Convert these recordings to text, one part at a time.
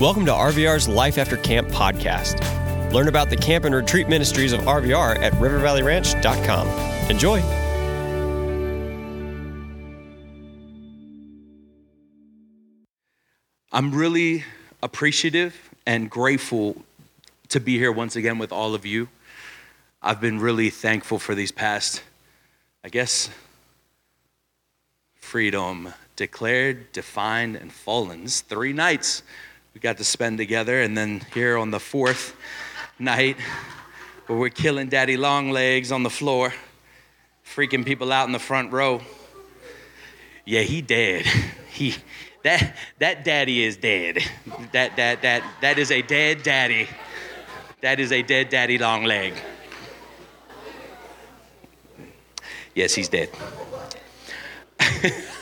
Welcome to RVR's Life After Camp podcast. Learn about the camp and retreat ministries of RVR at rivervalleyranch.com. Enjoy. I'm really appreciative and grateful to be here once again with all of you. I've been really thankful for these past, I guess, freedom declared, defined, and fallens. Three nights we got to spend together, and then here on the fourth night, where we're killing daddy long legs on the floor, freaking people out in the front row. Yeah, he dead. He that that daddy is dead. That that that that is a dead daddy. That is a dead daddy long leg. Yes, he's dead.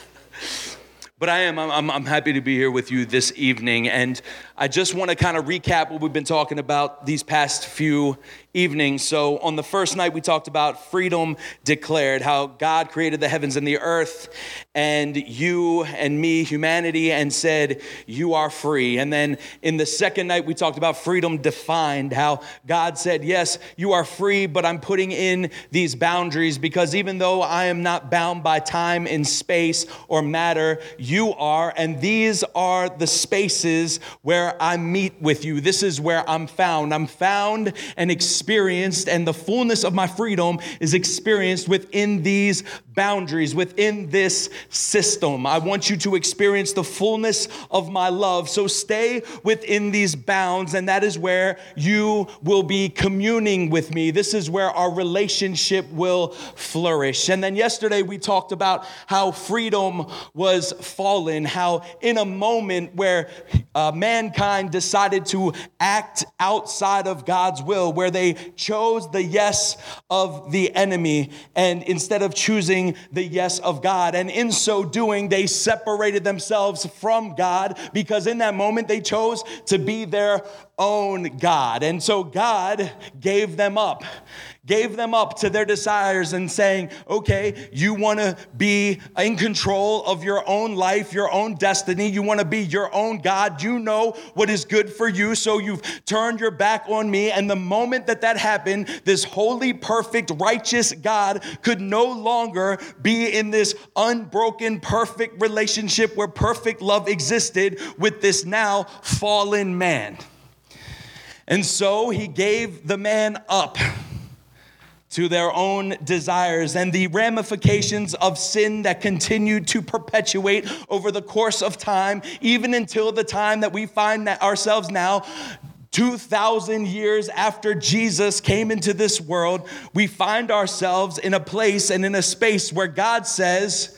But I am, I'm, I'm happy to be here with you this evening. And I just want to kind of recap what we've been talking about these past few evenings. So, on the first night, we talked about freedom declared, how God created the heavens and the earth, and you and me, humanity, and said, You are free. And then in the second night, we talked about freedom defined, how God said, Yes, you are free, but I'm putting in these boundaries because even though I am not bound by time and space or matter, you are. And these are the spaces where I meet with you. This is where I'm found. I'm found and experienced, and the fullness of my freedom is experienced within these boundaries, within this system. I want you to experience the fullness of my love. So stay within these bounds, and that is where you will be communing with me. This is where our relationship will flourish. And then yesterday we talked about how freedom was fallen, how in a moment where uh, mankind decided to act outside of God's will, where they chose the yes of the enemy and instead of choosing the yes of God. And in so doing, they separated themselves from God because in that moment they chose to be their own God. And so God gave them up gave them up to their desires and saying, okay, you want to be in control of your own life, your own destiny. You want to be your own God. You know what is good for you. So you've turned your back on me. And the moment that that happened, this holy, perfect, righteous God could no longer be in this unbroken, perfect relationship where perfect love existed with this now fallen man. And so he gave the man up to their own desires and the ramifications of sin that continue to perpetuate over the course of time, even until the time that we find that ourselves now. 2,000 years after Jesus came into this world, we find ourselves in a place and in a space where God says,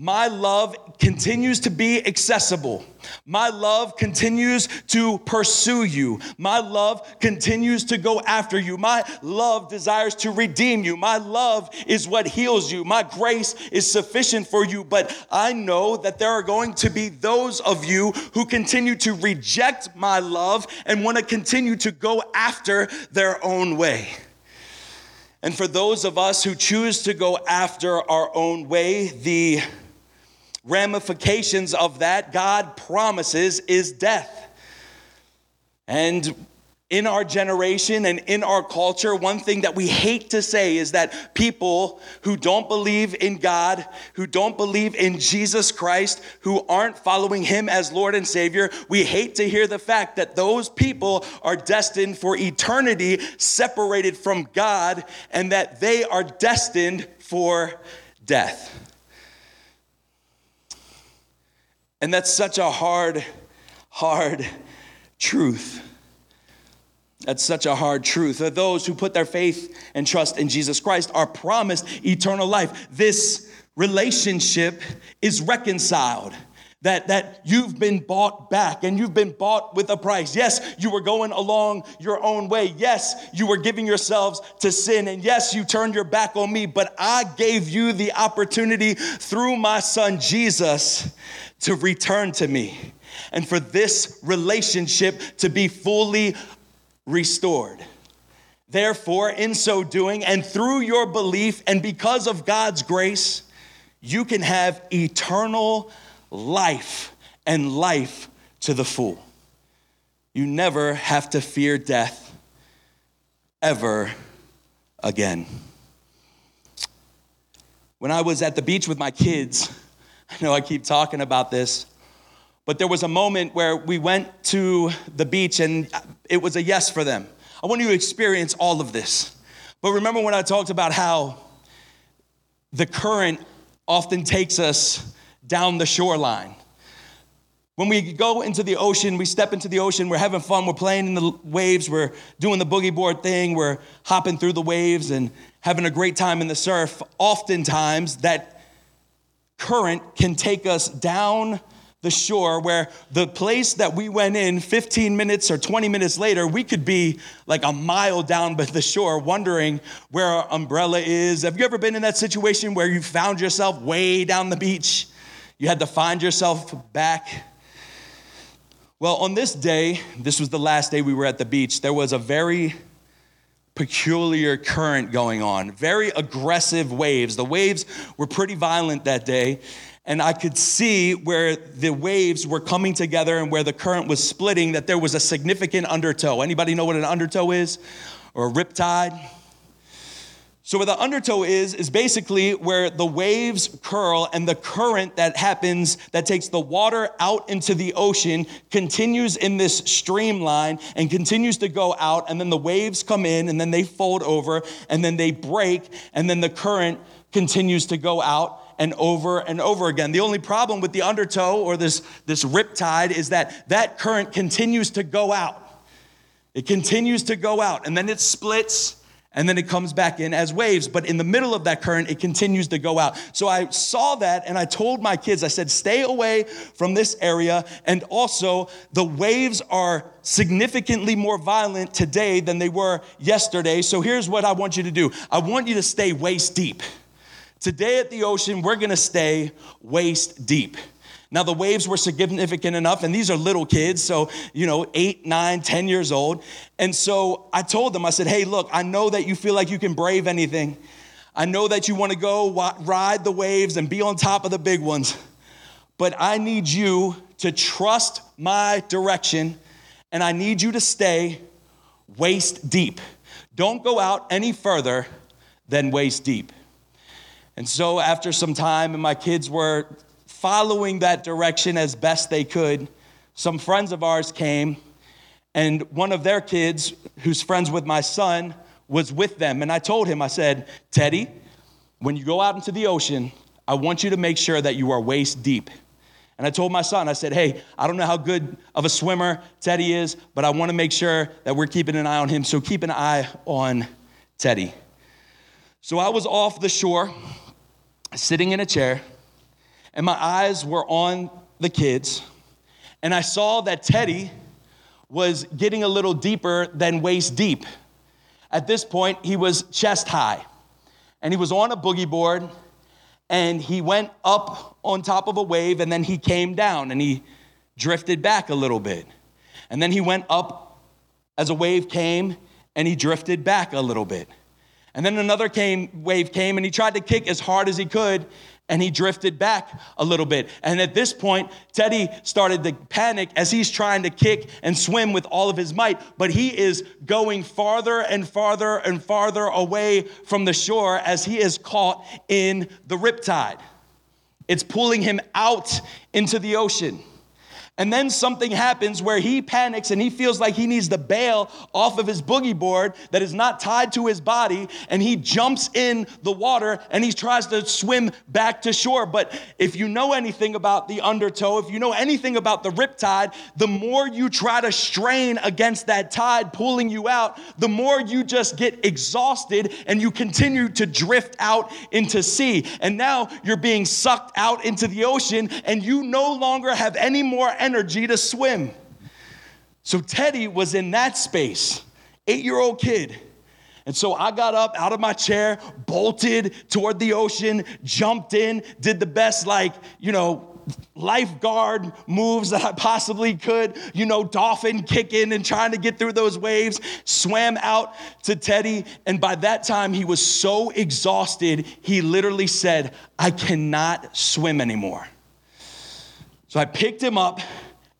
My love continues to be accessible. My love continues to pursue you. My love continues to go after you. My love desires to redeem you. My love is what heals you. My grace is sufficient for you. But I know that there are going to be those of you who continue to reject my love and want to continue to go after their own way. And for those of us who choose to go after our own way, the ramifications of that, God promises, is death. And in our generation and in our culture, one thing that we hate to say is that people who don't believe in God, who don't believe in Jesus Christ, who aren't following Him as Lord and Savior, we hate to hear the fact that those people are destined for eternity separated from God and that they are destined for death. And that's such a hard, hard truth. That's such a hard truth. That those who put their faith and trust in Jesus Christ are promised eternal life. This relationship is reconciled. That, that you've been bought back and you've been bought with a price. Yes, you were going along your own way. Yes, you were giving yourselves to sin. And yes, you turned your back on me, but I gave you the opportunity through my son Jesus to return to me and for this relationship to be fully restored. Therefore, in so doing, and through your belief, and because of God's grace, you can have eternal life and life to the full. you never have to fear death ever again. When I was at the beach with my kids, I know I keep talking about this, but there was a moment where we went to the beach and it was a yes for them. I want you to experience all of this. But remember when I talked about how the current often takes us down the shoreline. When we go into the ocean, we step into the ocean, we're having fun, we're playing in the waves, we're doing the boogie board thing, we're hopping through the waves and having a great time in the surf. Oftentimes, that current can take us down the shore where the place that we went in 15 minutes or 20 minutes later, we could be like a mile down by the shore wondering where our umbrella is. Have you ever been in that situation where you found yourself way down the beach? You had to find yourself back. Well, on this day, this was the last day we were at the beach, there was a very peculiar current going on, very aggressive waves. The waves were pretty violent that day and I could see where the waves were coming together and where the current was splitting that there was a significant undertow. Anybody know what an undertow is? Or a riptide? So, where the undertow is, is basically where the waves curl and the current that happens that takes the water out into the ocean continues in this streamline and continues to go out, and then the waves come in and then they fold over and then they break, and then the current continues to go out and over and over again. The only problem with the undertow or this, this riptide is that that current continues to go out. It continues to go out and then it splits and then it comes back in as waves. But in the middle of that current, it continues to go out. So I saw that and I told my kids, I said, stay away from this area. And also, the waves are significantly more violent today than they were yesterday. So here's what I want you to do I want you to stay waist deep. Today at the ocean, we're gonna stay waist deep. Now, the waves were significant enough, and these are little kids, so, you know, eight, nine, ten years old. And so I told them, I said, hey, look, I know that you feel like you can brave anything. I know that you wanna go ride the waves and be on top of the big ones, but I need you to trust my direction, and I need you to stay waist deep. Don't go out any further than waist deep. And so, after some time, and my kids were following that direction as best they could, some friends of ours came, and one of their kids, who's friends with my son, was with them. And I told him, I said, Teddy, when you go out into the ocean, I want you to make sure that you are waist deep. And I told my son, I said, hey, I don't know how good of a swimmer Teddy is, but I want to make sure that we're keeping an eye on him. So keep an eye on Teddy. So I was off the shore sitting in a chair, and my eyes were on the kids, and I saw that Teddy was getting a little deeper than waist deep. At this point, he was chest high, and he was on a boogie board, and he went up on top of a wave, and then he came down, and he drifted back a little bit. And then he went up as a wave came, and he drifted back a little bit. And then another came, wave came and he tried to kick as hard as he could and he drifted back a little bit. And at this point, Teddy started to panic as he's trying to kick and swim with all of his might, but he is going farther and farther and farther away from the shore as he is caught in the riptide. It's pulling him out into the ocean. And then something happens where he panics and he feels like he needs to bail off of his boogie board that is not tied to his body. And he jumps in the water and he tries to swim back to shore. But if you know anything about the undertow, if you know anything about the riptide, the more you try to strain against that tide pulling you out, the more you just get exhausted and you continue to drift out into sea. And now you're being sucked out into the ocean and you no longer have any more energy energy to swim. So Teddy was in that space, eight year old kid. And so I got up out of my chair, bolted toward the ocean, jumped in, did the best, like, you know, lifeguard moves that I possibly could, you know, dolphin kicking and trying to get through those waves, swam out to Teddy. And by that time, he was so exhausted, he literally said, I cannot swim anymore. So I picked him up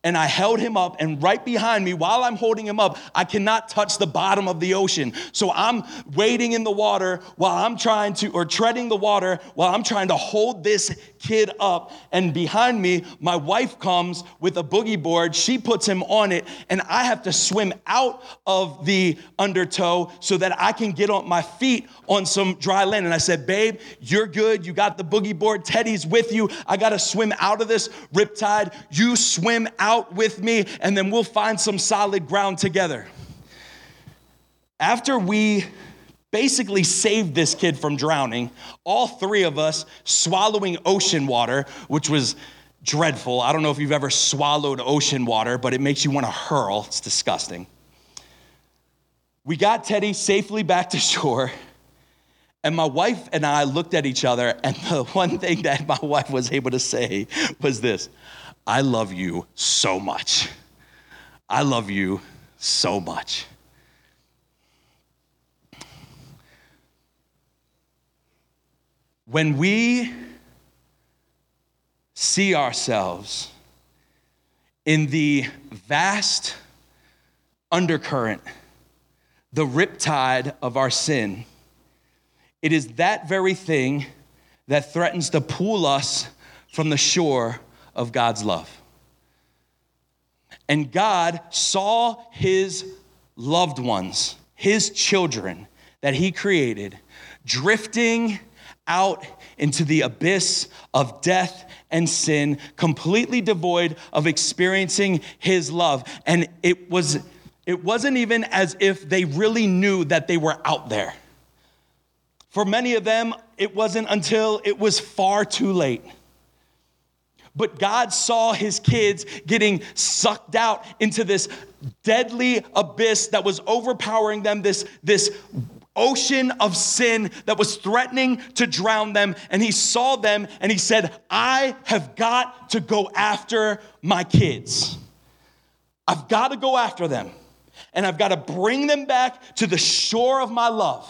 and I held him up, and right behind me, while I'm holding him up, I cannot touch the bottom of the ocean. So I'm wading in the water while I'm trying to, or treading the water while I'm trying to hold this kid up. And behind me, my wife comes with a boogie board. She puts him on it, and I have to swim out of the undertow so that I can get on my feet on some dry land. And I said, Babe, you're good. You got the boogie board. Teddy's with you. I got to swim out of this riptide. You swim out with me, and then we'll find some solid ground together. After we basically saved this kid from drowning, all three of us swallowing ocean water, which was dreadful. I don't know if you've ever swallowed ocean water, but it makes you want to hurl. It's disgusting. We got Teddy safely back to shore. And my wife and I looked at each other, and the one thing that my wife was able to say was this I love you so much. I love you so much. When we see ourselves in the vast undercurrent, the riptide of our sin, it is that very thing that threatens to pull us from the shore of God's love. And God saw his loved ones, his children that he created, drifting out into the abyss of death and sin, completely devoid of experiencing his love. And it was it wasn't even as if they really knew that they were out there. For many of them, it wasn't until it was far too late. But God saw his kids getting sucked out into this deadly abyss that was overpowering them, this, this ocean of sin that was threatening to drown them. And he saw them and he said, I have got to go after my kids. I've got to go after them. And I've got to bring them back to the shore of my love.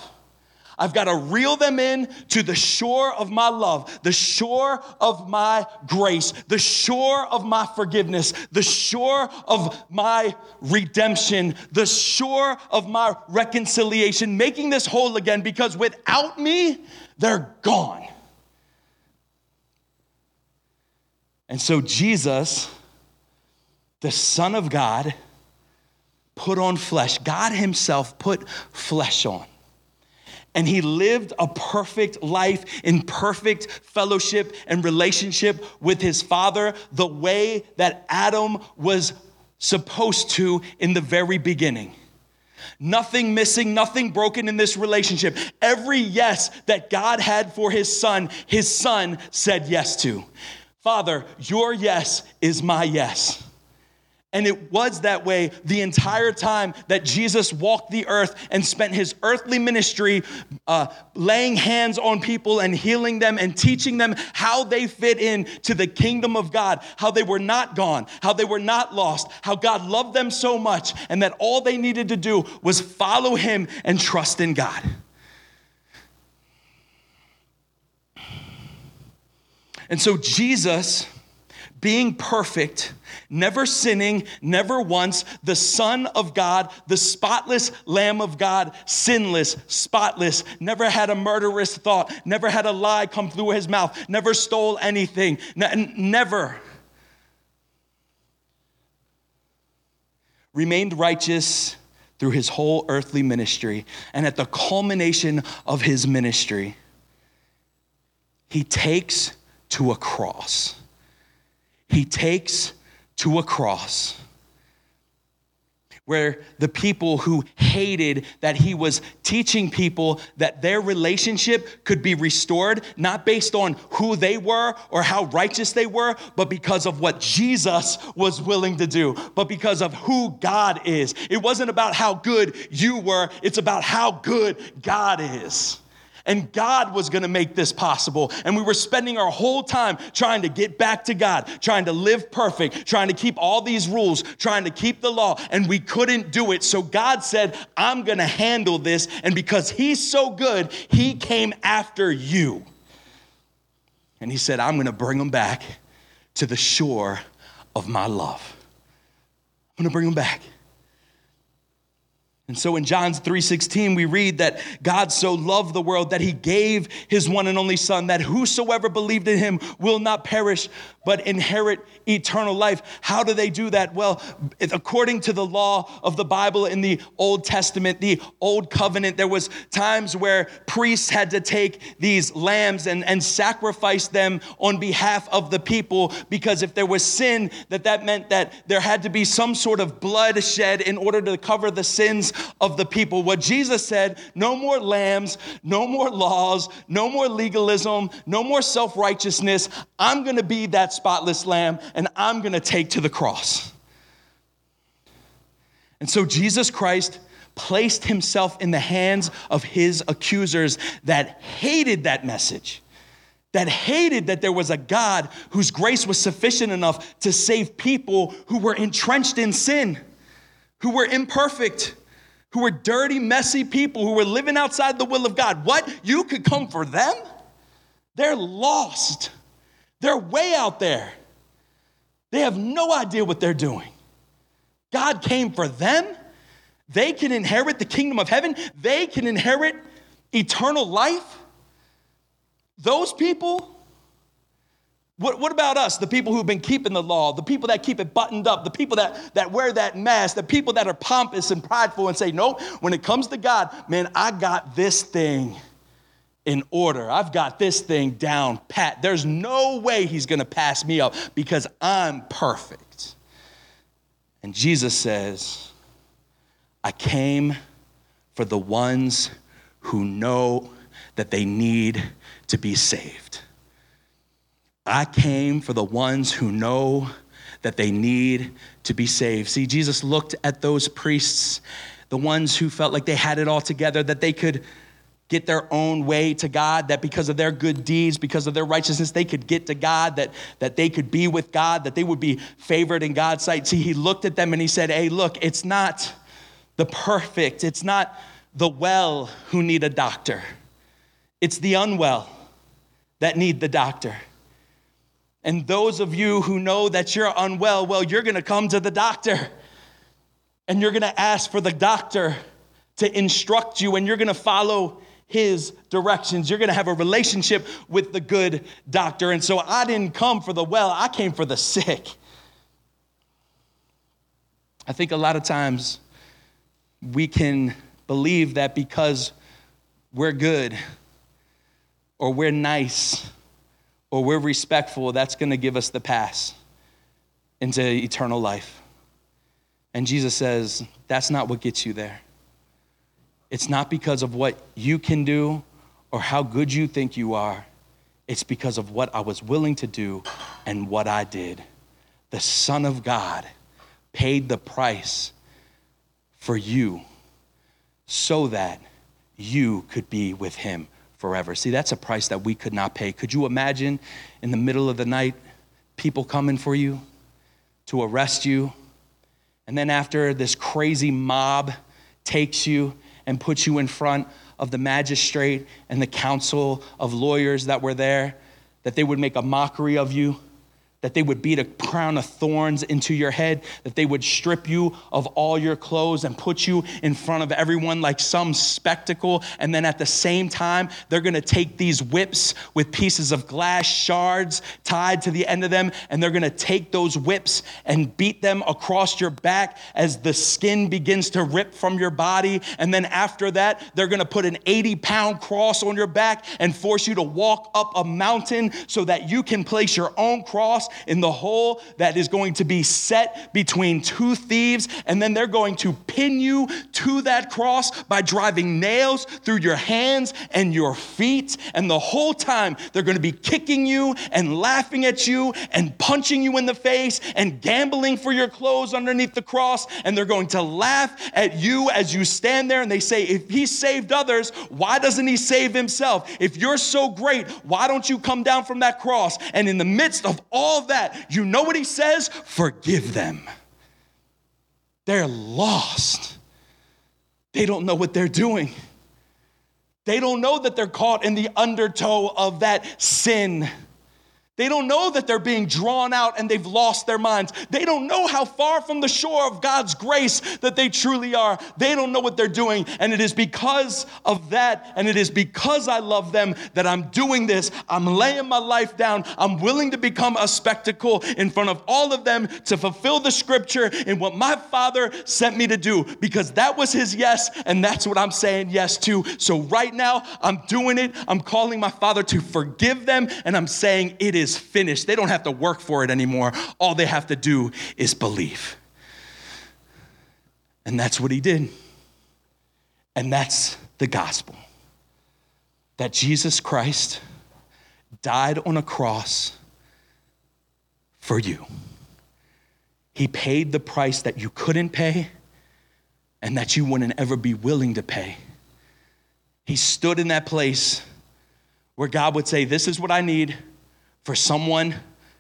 I've got to reel them in to the shore of my love, the shore of my grace, the shore of my forgiveness, the shore of my redemption, the shore of my reconciliation, making this whole again because without me, they're gone. And so Jesus, the Son of God, put on flesh. God Himself put flesh on and he lived a perfect life in perfect fellowship and relationship with his father, the way that Adam was supposed to in the very beginning. Nothing missing, nothing broken in this relationship. Every yes that God had for his son, his son said yes to. Father, your yes is my yes. And it was that way the entire time that Jesus walked the earth and spent his earthly ministry uh, laying hands on people and healing them and teaching them how they fit in to the kingdom of God, how they were not gone, how they were not lost, how God loved them so much, and that all they needed to do was follow him and trust in God. And so Jesus being perfect, never sinning, never once, the Son of God, the spotless Lamb of God, sinless, spotless, never had a murderous thought, never had a lie come through his mouth, never stole anything, n- never remained righteous through his whole earthly ministry. And at the culmination of his ministry, he takes to a cross he takes to a cross where the people who hated that he was teaching people that their relationship could be restored, not based on who they were or how righteous they were, but because of what Jesus was willing to do, but because of who God is. It wasn't about how good you were, it's about how good God is. And God was gonna make this possible. And we were spending our whole time trying to get back to God, trying to live perfect, trying to keep all these rules, trying to keep the law, and we couldn't do it. So God said, I'm gonna handle this. And because He's so good, He came after you. And He said, I'm gonna bring them back to the shore of my love. I'm gonna bring them back. And so in John 3:16 we read that God so loved the world that he gave his one and only son that whosoever believed in him will not perish but inherit eternal life. How do they do that? Well, according to the law of the Bible in the Old Testament, the Old Covenant, there was times where priests had to take these lambs and, and sacrifice them on behalf of the people because if there was sin, that that meant that there had to be some sort of blood shed in order to cover the sins of the people. What Jesus said, no more lambs, no more laws, no more legalism, no more self-righteousness. I'm going to be that spotless lamb and I'm going to take to the cross. And so Jesus Christ placed himself in the hands of his accusers that hated that message, that hated that there was a God whose grace was sufficient enough to save people who were entrenched in sin, who were imperfect, who were dirty, messy people who were living outside the will of God. What? You could come for them? They're lost. They're way out there. They have no idea what they're doing. God came for them. They can inherit the kingdom of heaven, they can inherit eternal life. Those people, what, what about us, the people who've been keeping the law, the people that keep it buttoned up, the people that, that wear that mask, the people that are pompous and prideful and say, no, when it comes to God, man, I got this thing in order. I've got this thing down pat. There's no way he's going to pass me up because I'm perfect. And Jesus says, I came for the ones who know that they need to be saved. I came for the ones who know that they need to be saved. See, Jesus looked at those priests, the ones who felt like they had it all together, that they could get their own way to God, that because of their good deeds, because of their righteousness, they could get to God, that, that they could be with God, that they would be favored in God's sight. See, he looked at them and he said, Hey, look, it's not the perfect, it's not the well who need a doctor, it's the unwell that need the doctor. And those of you who know that you're unwell, well, you're gonna come to the doctor and you're gonna ask for the doctor to instruct you and you're gonna follow his directions. You're going to have a relationship with the good doctor. And so I didn't come for the well, I came for the sick. I think a lot of times we can believe that because we're good or we're nice or we're respectful, that's going to give us the pass into eternal life. And Jesus says, that's not what gets you there. It's not because of what you can do or how good you think you are. It's because of what I was willing to do and what I did. The Son of God paid the price for you so that you could be with Him forever. See, that's a price that we could not pay. Could you imagine in the middle of the night people coming for you to arrest you? And then after this crazy mob takes you and put you in front of the magistrate and the council of lawyers that were there, that they would make a mockery of you that they would beat a crown of thorns into your head, that they would strip you of all your clothes and put you in front of everyone like some spectacle. And then at the same time, they're gonna take these whips with pieces of glass shards tied to the end of them, and they're gonna take those whips and beat them across your back as the skin begins to rip from your body. And then after that, they're gonna put an 80 pound cross on your back and force you to walk up a mountain so that you can place your own cross in the hole that is going to be set between two thieves, and then they're going to pin you to that cross by driving nails through your hands and your feet. And the whole time, they're going to be kicking you and laughing at you and punching you in the face and gambling for your clothes underneath the cross. And they're going to laugh at you as you stand there and they say, If he saved others, why doesn't he save himself? If you're so great, why don't you come down from that cross? And in the midst of all that, you know what he says? Forgive them. They're lost. They don't know what they're doing. They don't know that they're caught in the undertow of that sin They don't know that they're being drawn out and they've lost their minds. They don't know how far from the shore of God's grace that they truly are. They don't know what they're doing. And it is because of that, and it is because I love them that I'm doing this. I'm laying my life down. I'm willing to become a spectacle in front of all of them to fulfill the scripture in what my Father sent me to do because that was his yes, and that's what I'm saying yes to. So right now, I'm doing it. I'm calling my Father to forgive them, and I'm saying it is is finished. They don't have to work for it anymore. All they have to do is believe. And that's what he did. And that's the gospel that Jesus Christ died on a cross for you. He paid the price that you couldn't pay and that you wouldn't ever be willing to pay. He stood in that place where God would say, This is what I need for someone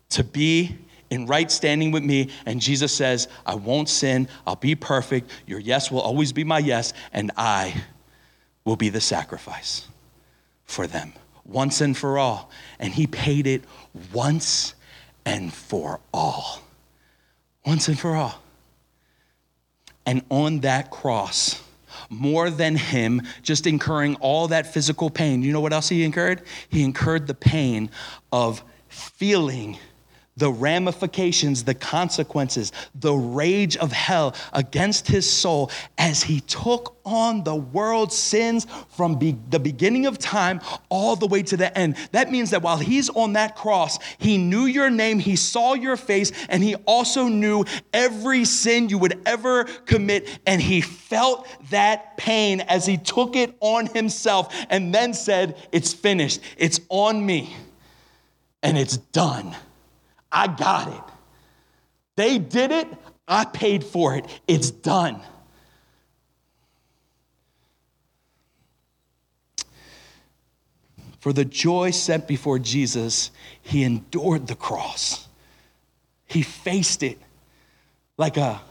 to be in right standing with me. And Jesus says, I won't sin. I'll be perfect. Your yes will always be my yes. And I will be the sacrifice for them once and for all. And he paid it once and for all. Once and for all. And on that cross, more than him just incurring all that physical pain, you know what else he incurred? He incurred the pain of feeling the ramifications, the consequences, the rage of hell against his soul as he took on the world's sins from be- the beginning of time all the way to the end. That means that while he's on that cross, he knew your name, he saw your face, and he also knew every sin you would ever commit. And he felt that pain as he took it on himself and then said, It's finished, it's on me and it's done. I got it. They did it, I paid for it. It's done. For the joy set before Jesus, he endured the cross. He faced it like a,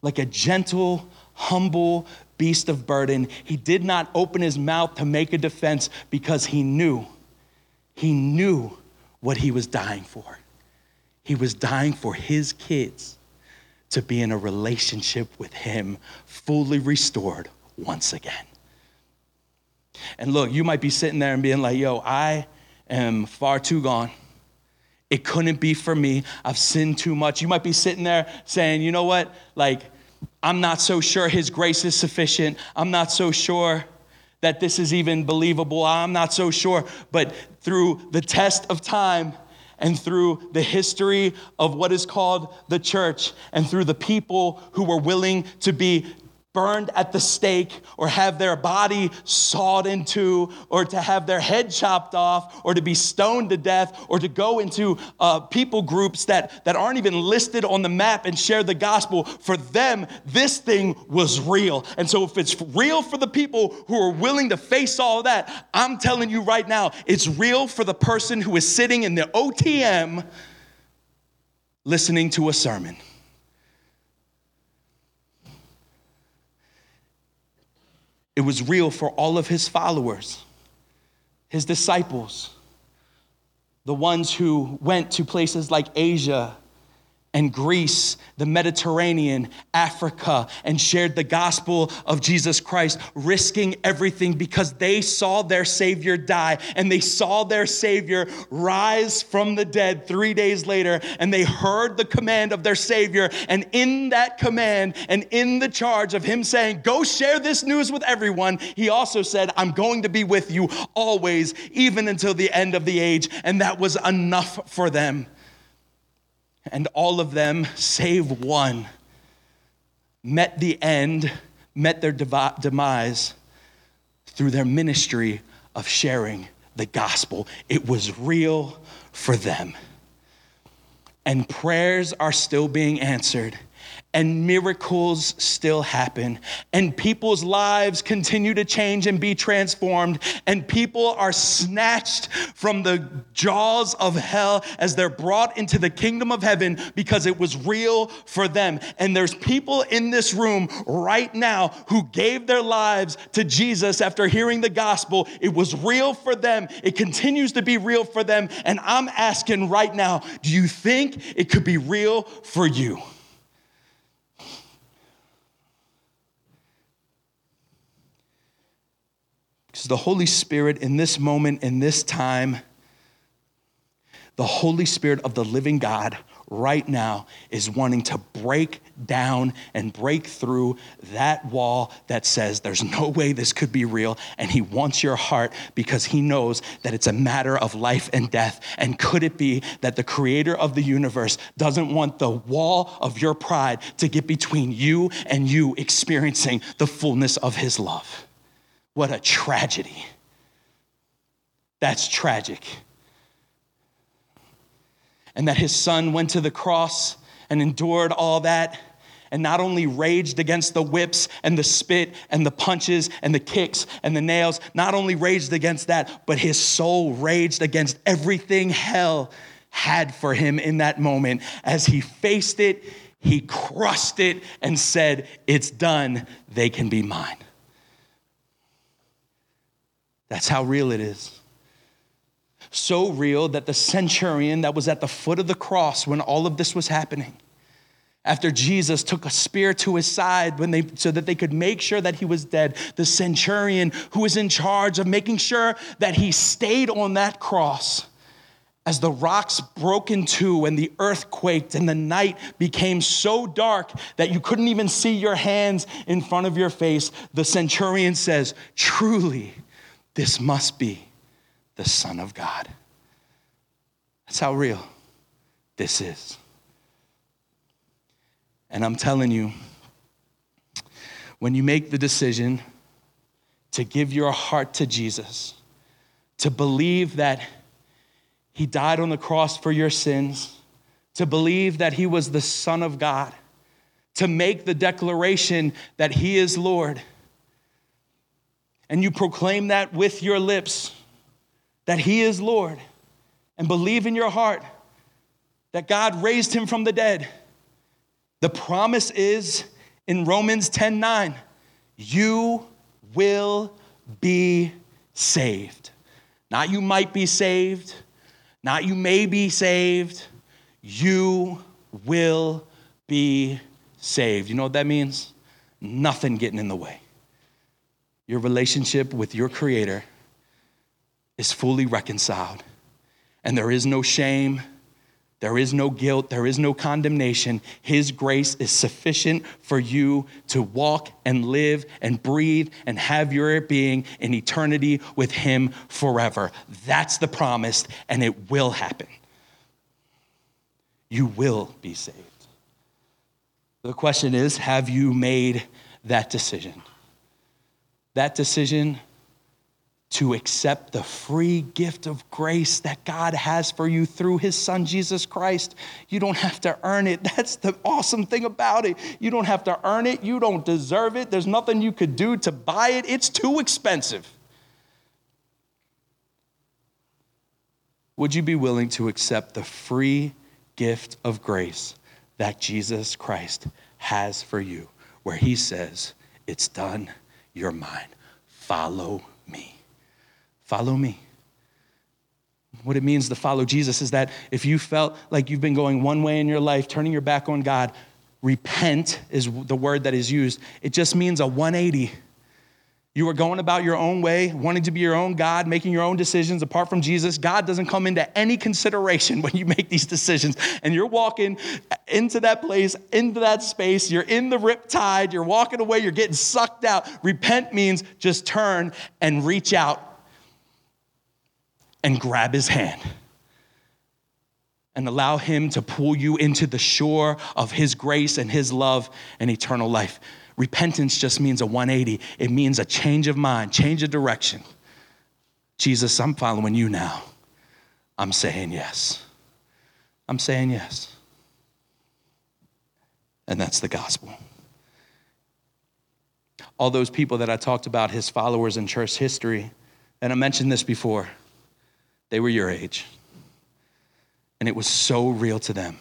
like a gentle, humble beast of burden. He did not open his mouth to make a defense because he knew, he knew what he was dying for. He was dying for his kids to be in a relationship with him, fully restored once again. And look, you might be sitting there and being like, yo, I am far too gone. It couldn't be for me. I've sinned too much. You might be sitting there saying, you know what? Like, I'm not so sure his grace is sufficient. I'm not so sure that this is even believable. I'm not so sure. But through the test of time, and through the history of what is called the church, and through the people who were willing to be burned at the stake or have their body sawed into or to have their head chopped off or to be stoned to death or to go into uh, people groups that, that aren't even listed on the map and share the gospel. For them this thing was real. And so if it's real for the people who are willing to face all that i'm telling you right now it's real for the person who is sitting in the otm listening to a sermon It was real for all of his followers, his disciples, the ones who went to places like Asia and Greece, the Mediterranean, Africa, and shared the gospel of Jesus Christ, risking everything because they saw their Savior die and they saw their Savior rise from the dead three days later, and they heard the command of their Savior. And in that command and in the charge of Him saying, Go share this news with everyone, He also said, I'm going to be with you always, even until the end of the age. And that was enough for them and all of them, save one, met the end, met their demise through their ministry of sharing the gospel. It was real for them. And prayers are still being answered, and miracles still happen, and people's lives continue to change and be transformed, and people are snatched from the jaws of hell as they're brought into the kingdom of heaven because it was real for them. And there's people in this room right now who gave their lives to Jesus after hearing the gospel. It was real for them, it continues to be real for them. And I'm asking right now do you think it could be real for you? Because the Holy Spirit in this moment, in this time, the Holy Spirit of the living God right now is wanting to break down and break through that wall that says there's no way this could be real. And He wants your heart because He knows that it's a matter of life and death. And could it be that the creator of the universe doesn't want the wall of your pride to get between you and you experiencing the fullness of His love? What a tragedy. That's tragic. And that his son went to the cross and endured all that and not only raged against the whips and the spit and the punches and the kicks and the nails, not only raged against that, but his soul raged against everything hell had for him in that moment. As he faced it, he crushed it and said, It's done, they can be mine. That's how real it is. So real that the centurion that was at the foot of the cross when all of this was happening, after Jesus took a spear to his side when they, so that they could make sure that he was dead, the centurion who was in charge of making sure that he stayed on that cross as the rocks broke in two and the earth quaked and the night became so dark that you couldn't even see your hands in front of your face, the centurion says, Truly, this must be the Son of God. That's how real this is. And I'm telling you, when you make the decision to give your heart to Jesus, to believe that He died on the cross for your sins, to believe that He was the Son of God, to make the declaration that He is Lord and you proclaim that with your lips that He is Lord and believe in your heart that God raised Him from the dead, the promise is in Romans 10 9, you will be saved. Not you might be saved, not you may be saved, you will be saved. You know what that means? Nothing getting in the way your relationship with your Creator is fully reconciled. And there is no shame, there is no guilt, there is no condemnation. His grace is sufficient for you to walk and live and breathe and have your being in eternity with Him forever. That's the promise, and it will happen. You will be saved. The question is have you made that decision? That decision to accept the free gift of grace that God has for you through his son Jesus Christ. You don't have to earn it. That's the awesome thing about it. You don't have to earn it. You don't deserve it. There's nothing you could do to buy it. It's too expensive. Would you be willing to accept the free gift of grace that Jesus Christ has for you, where he says, It's done you're mine. Follow me. Follow me. What it means to follow Jesus is that if you felt like you've been going one way in your life, turning your back on God, repent is the word that is used. It just means a 180. You are going about your own way, wanting to be your own God, making your own decisions apart from Jesus. God doesn't come into any consideration when you make these decisions. And you're walking into that place, into that space. You're in the rip tide. You're walking away. You're getting sucked out. Repent means just turn and reach out and grab his hand and allow him to pull you into the shore of his grace and his love and eternal life. Repentance just means a 180, it means a change of mind, change of direction. Jesus, I'm following you now. I'm saying yes. I'm saying yes. and that's the gospel. All those people that I talked about, his followers in church history, and I mentioned this before, they were your age. And it was so real to them.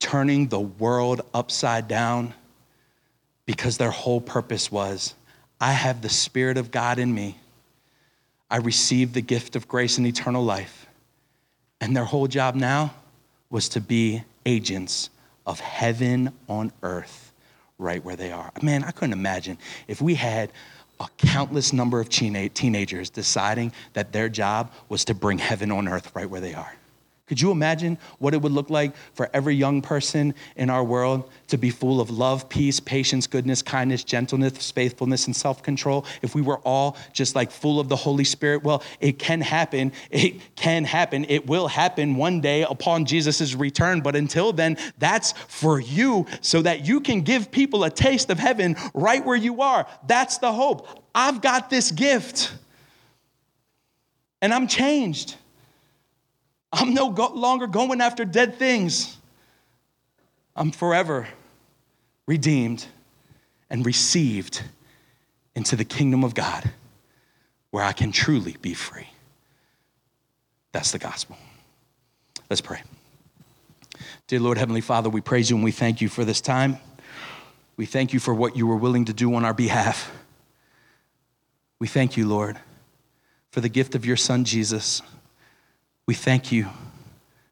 Turning the world upside down because their whole purpose was I have the Spirit of God in me. I received the gift of grace and eternal life. And their whole job now was to be agents of heaven on earth right where they are. Man, I couldn't imagine if we had a countless number of teenagers deciding that their job was to bring heaven on earth right where they are. Could you imagine what it would look like for every young person in our world to be full of love, peace, patience, goodness, kindness, gentleness, faithfulness, and self control? If we were all just like full of the Holy Spirit, well, it can happen. It can happen. It will happen one day upon Jesus' return. But until then, that's for you so that you can give people a taste of heaven right where you are. That's the hope. I've got this gift and I'm changed. I'm no go- longer going after dead things. I'm forever redeemed and received into the kingdom of God where I can truly be free. That's the gospel. Let's pray. Dear Lord, Heavenly Father, we praise you and we thank you for this time. We thank you for what you were willing to do on our behalf. We thank you, Lord, for the gift of your Son, Jesus we thank you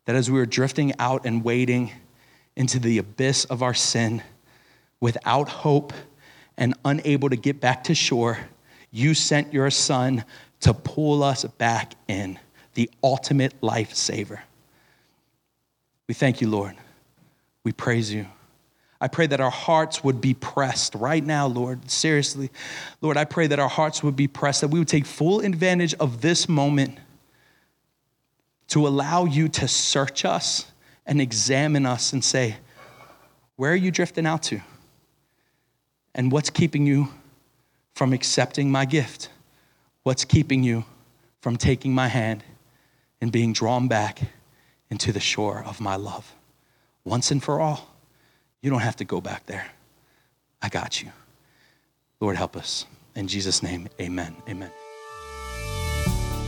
that as we were drifting out and wading into the abyss of our sin without hope and unable to get back to shore, you sent your son to pull us back in, the ultimate life saver. We thank you, Lord. We praise you. I pray that our hearts would be pressed right now, Lord. Seriously. Lord, I pray that our hearts would be pressed, that we would take full advantage of this moment to allow you to search us and examine us and say, where are you drifting out to? And what's keeping you from accepting my gift? What's keeping you from taking my hand and being drawn back into the shore of my love? Once and for all, you don't have to go back there. I got you. Lord, help us. In Jesus' name, amen. Amen.